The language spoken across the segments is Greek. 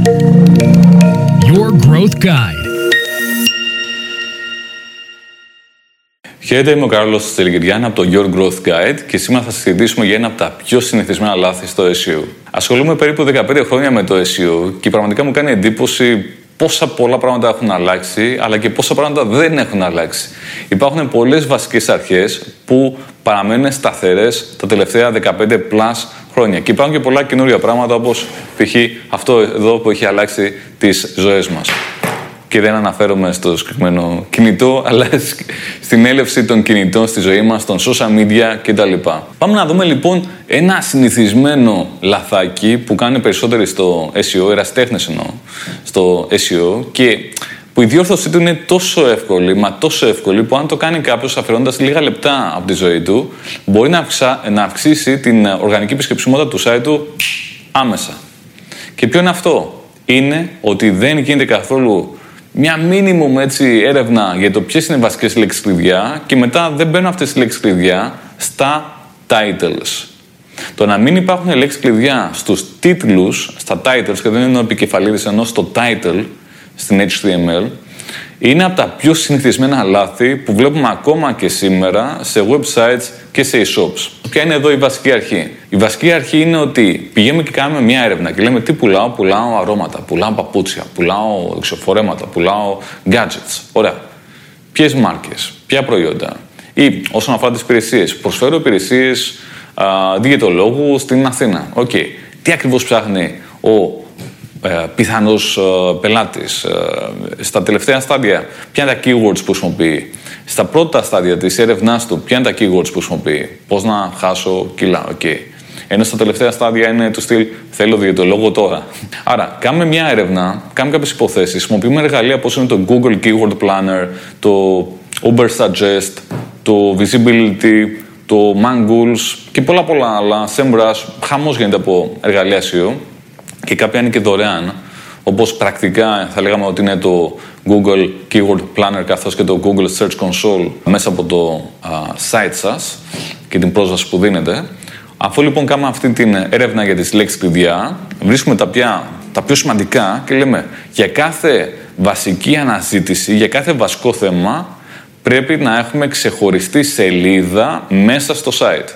Your Growth Guide. Χαίρετε, είμαι ο Κάρλος Τσελιγυριάννη από το Your Growth Guide και σήμερα θα συζητήσουμε για ένα από τα πιο συνηθισμένα λάθη στο SEO. Ασχολούμαι περίπου 15 χρόνια με το SEO και πραγματικά μου κάνει εντύπωση πόσα πολλά πράγματα έχουν αλλάξει, αλλά και πόσα πράγματα δεν έχουν αλλάξει. Υπάρχουν πολλές βασικές αρχές που παραμένουν σταθερές τα τελευταία 15 plus χρόνια. Και υπάρχουν και πολλά καινούργια πράγματα, όπως π.χ. αυτό εδώ που έχει αλλάξει τις ζωές μας και δεν αναφέρομαι στο συγκεκριμένο κινητό, αλλά στην έλευση των κινητών στη ζωή μας, των social media κτλ. Πάμε να δούμε λοιπόν ένα συνηθισμένο λαθάκι που κάνει περισσότεροι στο SEO, εραστέχνες εννοώ, στο SEO και που η διόρθωσή του είναι τόσο εύκολη, μα τόσο εύκολη, που αν το κάνει κάποιος αφαιρώντας λίγα λεπτά από τη ζωή του, μπορεί να, να αυξήσει την οργανική επισκεψιμότητα του site του άμεσα. Και ποιο είναι αυτό, είναι ότι δεν γίνεται καθόλου μια μίνιμουμ έτσι έρευνα για το ποιες είναι οι βασικές λέξεις κλειδιά και μετά δεν μπαίνουν αυτές οι λέξεις κλειδιά στα titles. Το να μην υπάρχουν λέξεις κλειδιά στους τίτλους, στα titles, και δεν είναι ο επικεφαλίδης ενώ στο title στην HTML, είναι από τα πιο συνηθισμένα λάθη που βλέπουμε ακόμα και σήμερα σε websites και σε e-shops. Ποια είναι εδώ η βασική αρχή; Η βασική αρχή είναι ότι πηγαίνουμε και κάνουμε μια έρευνα και λέμε τι πουλάω, πουλάω αρώματα, πουλάω παπούτσια, πουλάω εξωφορέματα, πουλάω gadgets. Ωραία. Ποιες μάρκες, ποια προϊόντα. Ή όσον αφορά τις υπηρεσίες, προσφέρω υπηρεσίες διαιτολόγου στην Αθήνα. OK. Okay. Τι ακριβώς ψάχνει ο ε, πιθανός ε, πελάτης ε, στα τελευταία στάδια ποια είναι τα keywords που χρησιμοποιεί στα πρώτα στάδια της έρευνάς του ποια είναι τα keywords που χρησιμοποιεί πώς να χάσω κιλά okay. Ενώ στα τελευταία στάδια είναι του στυλ θέλω διαιτολόγο τώρα άρα κάνουμε μια έρευνα κάνουμε κάποιες υποθέσεις χρησιμοποιούμε εργαλεία όπως είναι το Google Keyword Planner το Uber Suggest το Visibility το Mangools και πολλά πολλά άλλα SEMrush χαμός γίνεται από εργαλεία SEO και κάποια είναι και δωρεάν, όπως πρακτικά θα λέγαμε ότι είναι το Google Keyword Planner καθώς και το Google Search Console μέσα από το site σας και την πρόσβαση που δίνετε. Αφού λοιπόν κάνουμε αυτή την έρευνα για τις λέξεις κλειδιά, βρίσκουμε τα, πια, τα πιο σημαντικά και λέμε για κάθε βασική αναζήτηση, για κάθε βασικό θέμα πρέπει να έχουμε ξεχωριστή σελίδα μέσα στο site.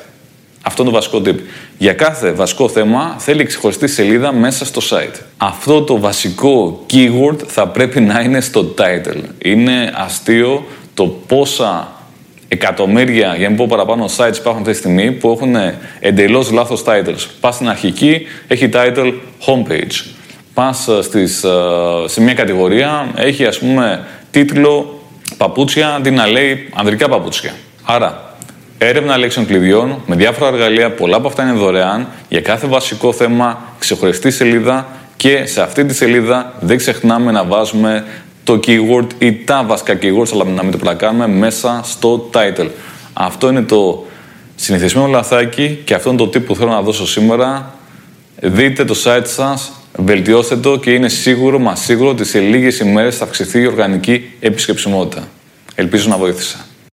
Αυτό είναι το βασικό tip. Για κάθε βασικό θέμα θέλει ξεχωριστή σελίδα μέσα στο site. Αυτό το βασικό keyword θα πρέπει να είναι στο title. Είναι αστείο το πόσα εκατομμύρια, για να μην πω παραπάνω, sites υπάρχουν αυτή τη στιγμή που έχουν εντελώς λάθος titles. Πας στην αρχική, έχει title homepage. Πας ε, ε, σε μια κατηγορία, έχει ας πούμε τίτλο παπούτσια αντί να λέει ανδρικά παπούτσια. Άρα, έρευνα λέξεων κλειδιών με διάφορα εργαλεία, πολλά από αυτά είναι δωρεάν, για κάθε βασικό θέμα, ξεχωριστή σελίδα και σε αυτή τη σελίδα δεν ξεχνάμε να βάζουμε το keyword ή τα βασικά keywords, αλλά να μην το πλακάνουμε μέσα στο title. Αυτό είναι το συνηθισμένο λαθάκι και αυτό είναι το tip που θέλω να δώσω σήμερα. Δείτε το site σας, βελτιώστε το και είναι σίγουρο, μα σίγουρο ότι σε λίγες ημέρες θα αυξηθεί η οργανική επισκεψιμότητα. Ελπίζω να βοήθησα.